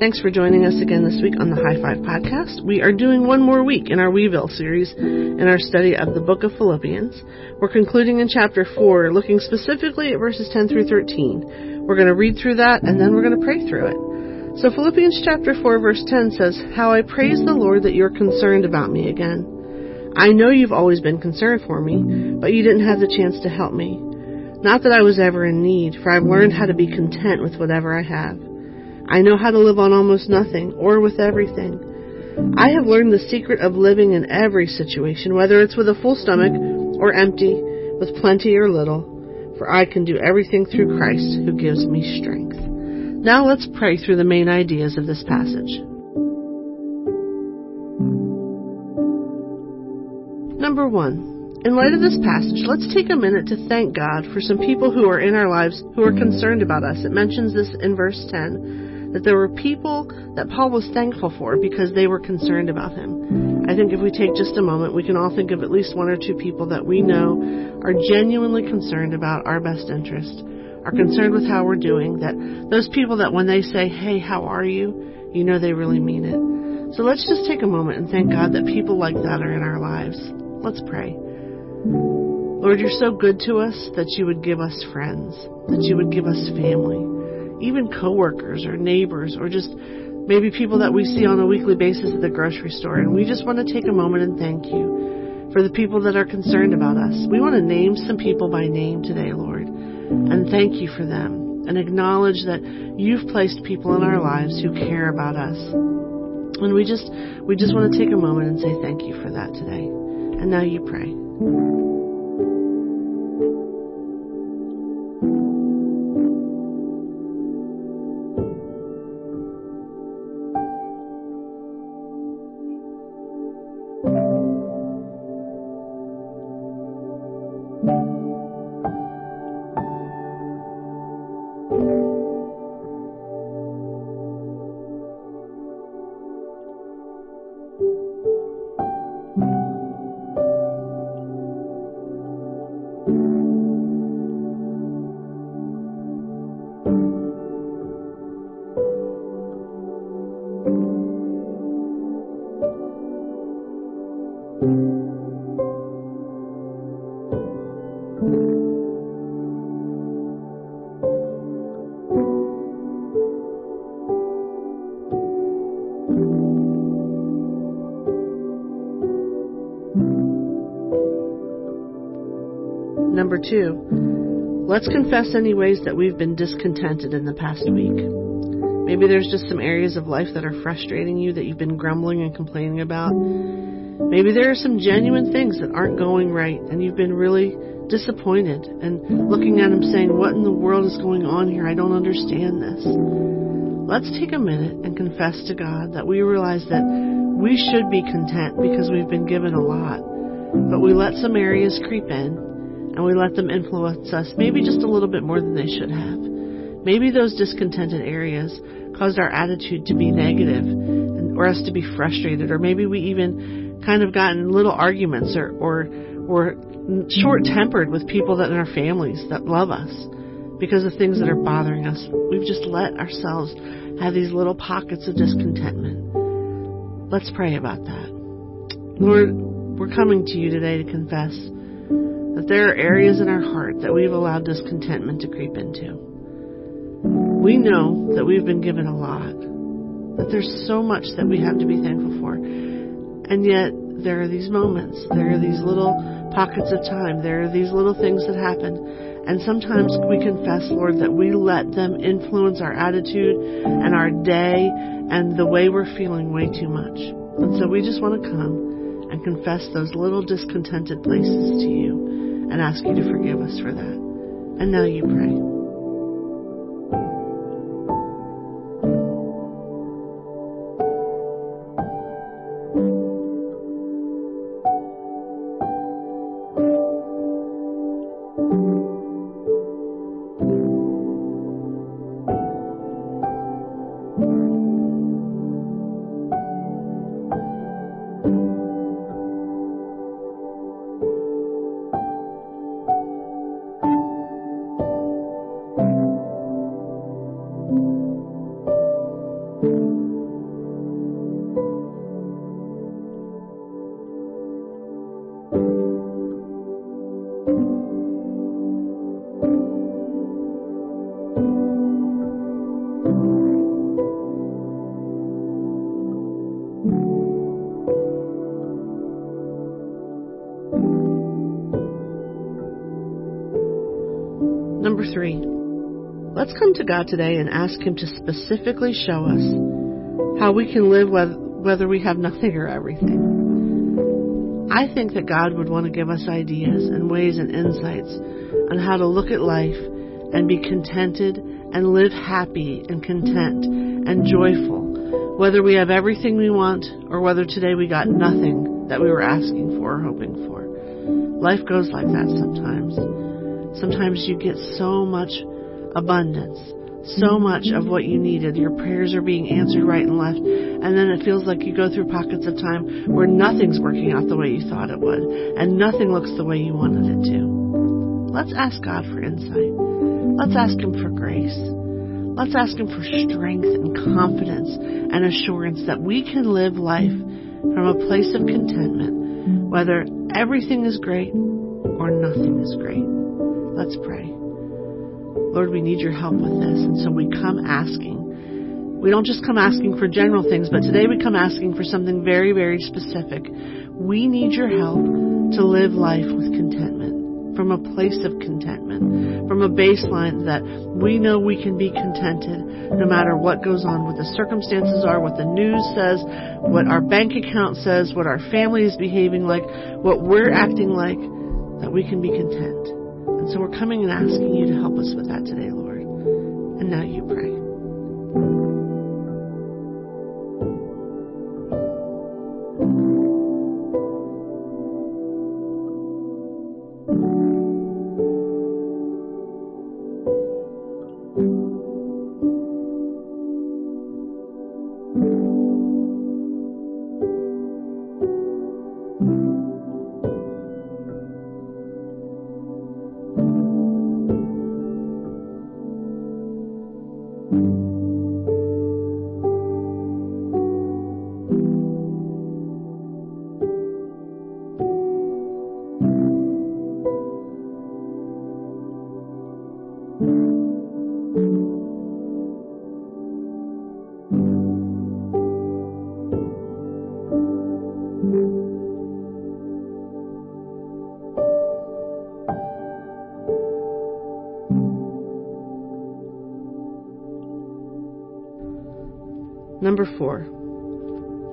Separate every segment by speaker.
Speaker 1: Thanks for joining us again this week on the High Five Podcast. We are doing one more week in our Weeville series in our study of the book of Philippians. We're concluding in chapter 4, looking specifically at verses 10 through 13. We're going to read through that and then we're going to pray through it. So Philippians chapter 4 verse 10 says, How I praise the Lord that you're concerned about me again. I know you've always been concerned for me, but you didn't have the chance to help me. Not that I was ever in need, for I've learned how to be content with whatever I have. I know how to live on almost nothing, or with everything. I have learned the secret of living in every situation, whether it's with a full stomach or empty, with plenty or little, for I can do everything through Christ who gives me strength. Now let's pray through the main ideas of this passage. Number one, in light of this passage, let's take a minute to thank God for some people who are in our lives who are concerned about us. It mentions this in verse 10 that there were people that Paul was thankful for because they were concerned about him. I think if we take just a moment, we can all think of at least one or two people that we know are genuinely concerned about our best interest, are concerned with how we're doing, that those people that when they say, hey, how are you, you know they really mean it. So let's just take a moment and thank God that people like that are in our lives. Let's pray. Lord, you're so good to us that you would give us friends, that you would give us family even coworkers or neighbors or just maybe people that we see on a weekly basis at the grocery store. And we just want to take a moment and thank you for the people that are concerned about us. We want to name some people by name today, Lord, and thank you for them and acknowledge that you've placed people in our lives who care about us. And we just we just want to take a moment and say thank you for that today. And now you pray. Number two, let's confess any ways that we've been discontented in the past week. Maybe there's just some areas of life that are frustrating you that you've been grumbling and complaining about. Maybe there are some genuine things that aren't going right and you've been really disappointed and looking at them saying, What in the world is going on here? I don't understand this. Let's take a minute and confess to God that we realize that we should be content because we've been given a lot, but we let some areas creep in and we let them influence us maybe just a little bit more than they should have. Maybe those discontented areas caused our attitude to be negative or us to be frustrated, or maybe we even kind of gotten little arguments or, or, or short tempered with people that in our families that love us because of things that are bothering us. We've just let ourselves have these little pockets of discontentment. Let's pray about that. Lord, we're coming to you today to confess that there are areas in our heart that we've allowed discontentment to creep into. We know that we've been given a lot, that there's so much that we have to be thankful for. And yet, there are these moments, there are these little pockets of time, there are these little things that happen. And sometimes we confess, Lord, that we let them influence our attitude and our day and the way we're feeling way too much. And so we just want to come and confess those little discontented places to you and ask you to forgive us for that. And now you pray. Let's come to God today and ask Him to specifically show us how we can live whether we have nothing or everything. I think that God would want to give us ideas and ways and insights on how to look at life and be contented and live happy and content and joyful, whether we have everything we want or whether today we got nothing that we were asking for or hoping for. Life goes like that sometimes. Sometimes you get so much abundance, so much of what you needed. Your prayers are being answered right and left. And then it feels like you go through pockets of time where nothing's working out the way you thought it would, and nothing looks the way you wanted it to. Let's ask God for insight. Let's ask Him for grace. Let's ask Him for strength and confidence and assurance that we can live life from a place of contentment, whether everything is great or nothing is great. Let's pray. Lord, we need your help with this, and so we come asking. We don't just come asking for general things, but today we come asking for something very, very specific. We need your help to live life with contentment, from a place of contentment, from a baseline that we know we can be contented no matter what goes on, what the circumstances are, what the news says, what our bank account says, what our family is behaving like, what we're acting like, that we can be content. And so we're coming and asking you to help us with that today, Lord. And now you pray.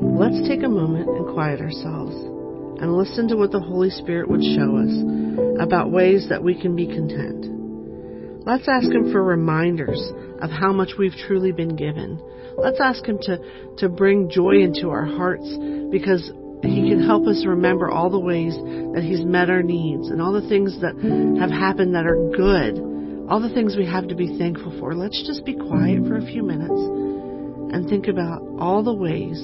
Speaker 1: Let's take a moment and quiet ourselves and listen to what the Holy Spirit would show us about ways that we can be content. Let's ask Him for reminders of how much we've truly been given. Let's ask Him to, to bring joy into our hearts because He can help us remember all the ways that He's met our needs and all the things that have happened that are good, all the things we have to be thankful for. Let's just be quiet for a few minutes and think about all the ways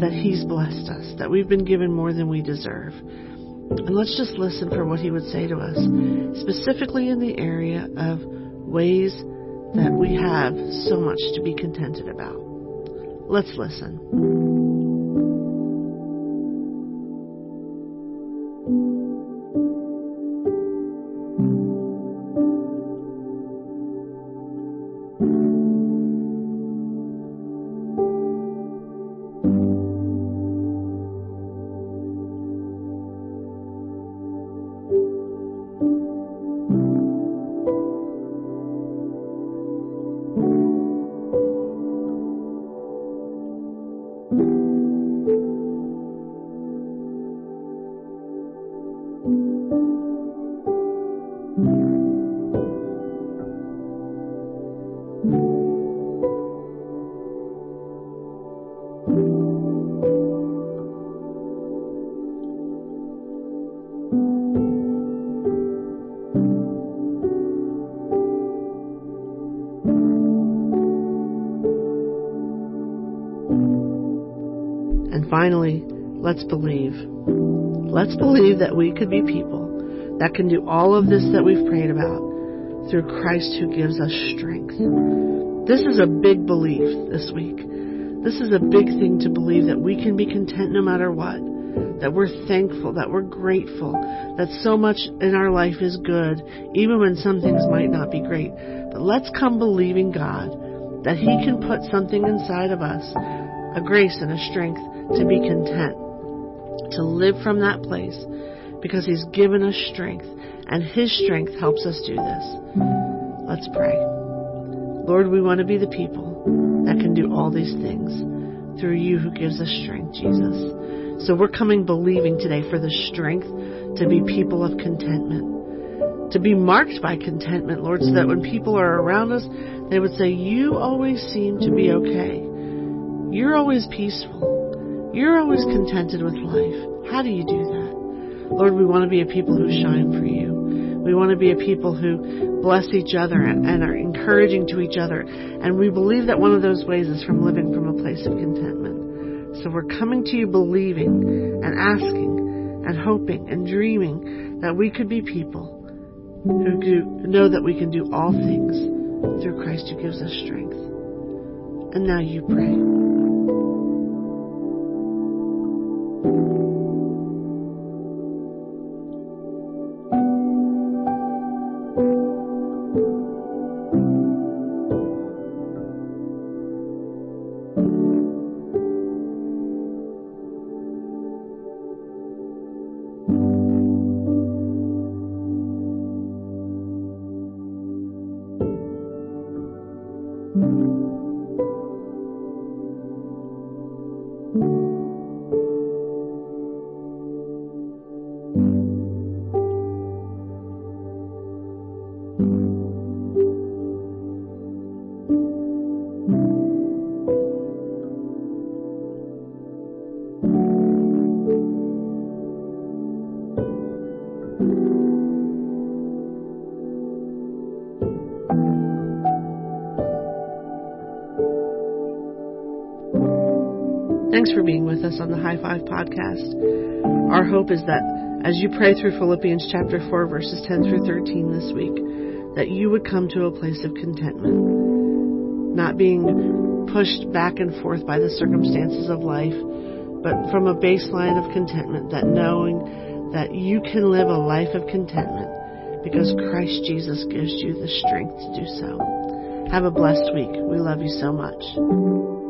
Speaker 1: that He's blessed us, that we've been given more than we deserve. And let's just listen for what He would say to us, specifically in the area of ways that we have so much to be contented about. Let's listen. finally, let's believe. Let's believe that we could be people that can do all of this that we've prayed about through Christ who gives us strength. This is a big belief this week. This is a big thing to believe that we can be content no matter what, that we're thankful, that we're grateful, that so much in our life is good, even when some things might not be great. But let's come believing God that He can put something inside of us, a grace and a strength to be content, to live from that place because He's given us strength and His strength helps us do this. Let's pray. Lord, we want to be the people that can do all these things through you who gives us strength, Jesus. So we're coming believing today for the strength to be people of contentment, to be marked by contentment, Lord, so that when people are around us, they would say, You always seem to be okay. You're always peaceful. You're always contented with life. How do you do that? Lord, we want to be a people who shine for you. We want to be a people who bless each other and, are encouraging to each other. And we believe that one of those ways is from living from a place of contentment. So we're coming to you believing and asking and hoping and dreaming that we could be people who do, know that we can do all things through Christ who gives us strength. And now you pray. Thanks for being with us on the High Five podcast. Our hope is that as you pray through Philippians chapter 4, verses 10 through 13 this week, that you would come to a place of contentment, not being pushed back and forth by the circumstances of life, but from a baseline of contentment, that knowing that you can live a life of contentment because Christ Jesus gives you the strength to do so. Have a blessed week. We love you so much.